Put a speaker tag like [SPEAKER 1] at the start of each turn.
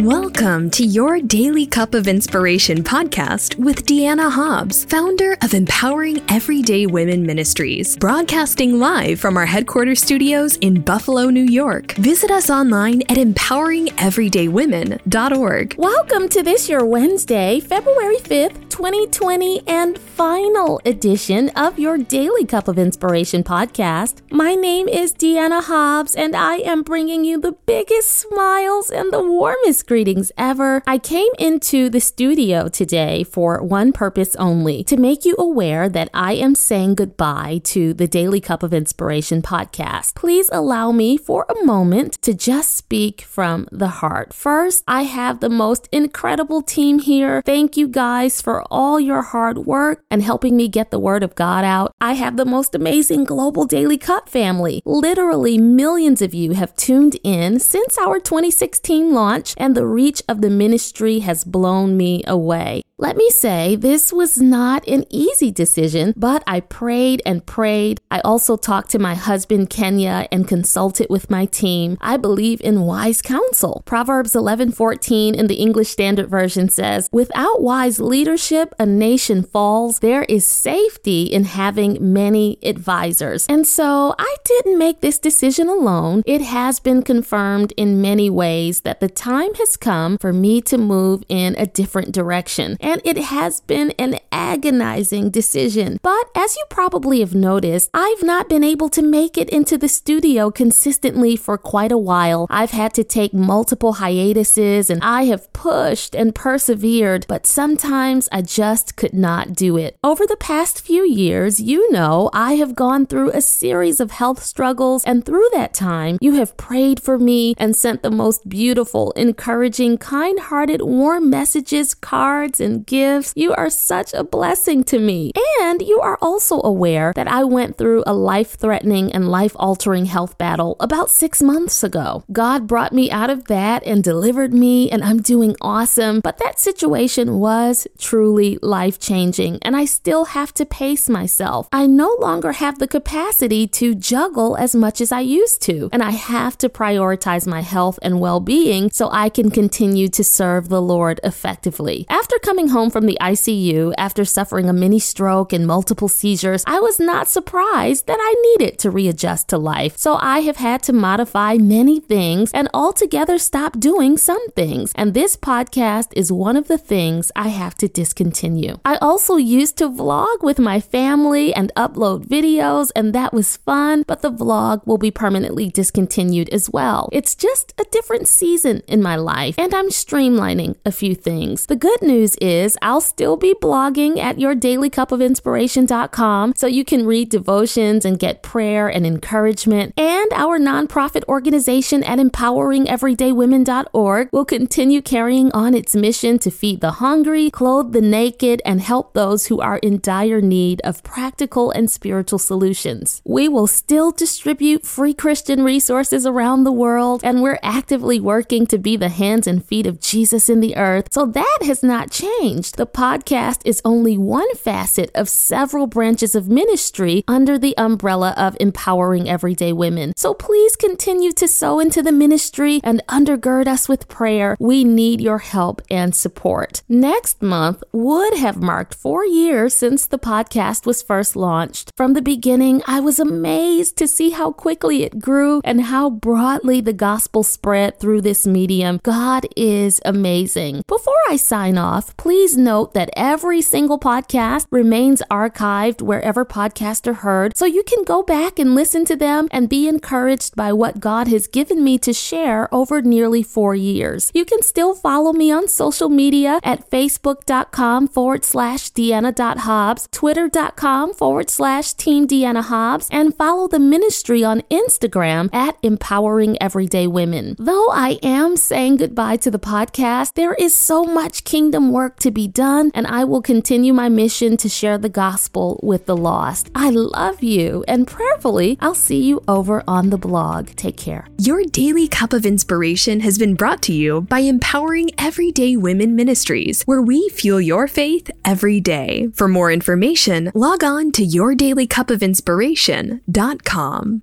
[SPEAKER 1] Welcome to your Daily Cup of Inspiration podcast with Deanna Hobbs, founder of Empowering Everyday Women Ministries, broadcasting live from our headquarters studios in Buffalo, New York. Visit us online at empoweringeverydaywomen.org.
[SPEAKER 2] Welcome to this your Wednesday, February 5th, 2020 and final edition of your Daily Cup of Inspiration podcast. My name is Deanna Hobbs and I am bringing you the biggest smiles and the warmest greetings ever. I came into the studio today for one purpose only to make you aware that I am saying goodbye to the Daily Cup of Inspiration podcast. Please allow me for a moment to just speak from the heart. First, I have the most incredible team here. Thank you guys for all your hard work and helping me get the word of God out. I have the most amazing global Daily Cup family. Literally millions of you have tuned in since our 2016 launch and the reach of the ministry has blown me away. Let me say, this was not an easy decision, but I prayed and prayed. I also talked to my husband, Kenya, and consulted with my team. I believe in wise counsel. Proverbs 11:14 in the English Standard Version says, "Without wise leadership, a nation falls. There is safety in having many advisors." And so, I didn't make this decision alone. It has been confirmed in many ways that the time has come for me to move in a different direction and it has been an agonizing decision. But as you probably have noticed, I've not been able to make it into the studio consistently for quite a while. I've had to take multiple hiatuses and I have pushed and persevered, but sometimes I just could not do it. Over the past few years, you know, I have gone through a series of health struggles, and through that time, you have prayed for me and sent the most beautiful, encouraging, kind hearted, warm messages, cards, and gifts. You are such a blessing to me. And you are also aware that I went through a life threatening and life altering health battle about six months ago. God brought me out of that and delivered me, and I'm doing awesome. But that situation was truly life changing, and I still have to pace myself. I no longer have the capacity to juggle as much as I used to, and I have to prioritize my health and well being so I can continue to serve the Lord effectively. After coming home from the ICU after suffering a mini stroke and multiple seizures, I was not surprised that I needed to readjust to life. So I have had to modify many things and altogether stop doing some things. And this podcast is one of the things I have to discontinue. I also used to vlog with my family and upload videos, and that was fun, but the vlog will be permanently discontinued as well. It's just a different season in my life, and I'm streamlining a few things. The good news is I'll still be blogging at yourdailycupofInspiration.com so you can read devotions and get prayer and encouragement. And our nonprofit organization at empoweringeverydaywomen.org will continue carrying on its mission to feed the hungry, clothe the naked, and help those who are in dire need of practical and spiritual solutions. We will still distribute free Christian resources around the world, and we're actively working to be the hands and feet of Jesus in the earth. So that has not changed. The podcast is only one facet of several branches of ministry under the umbrella of empowering everyday women. So please continue to sow into the ministry and undergird us with prayer. We need your help and support. Next month would have marked four years since the podcast was first launched. From the beginning, I was amazed to see how quickly it grew and how broadly the gospel spread through this medium. God is amazing. Before I sign off, please note that every single podcast remains archived wherever podcasts are heard, so you can go back and listen to them and be encouraged by what God has given me to share over nearly four years. You can still follow me on social media at facebook.com forward slash Deanna.Hobbs, twitter.com forward slash Team Deanna Hobbs, and follow the ministry on Instagram at Empowering Everyday Women. Though I am saying goodbye to the podcast, there is so much kingdom work to be done, and I will continue my mission to share the gospel with the lost. I love you, and prayerfully, I'll see you over on the blog. Take care.
[SPEAKER 1] Your daily cup of inspiration has been brought to you by Empowering Everyday Women Ministries, where we fuel your faith every day. For more information, log on to yourdailycupofinspiration.com.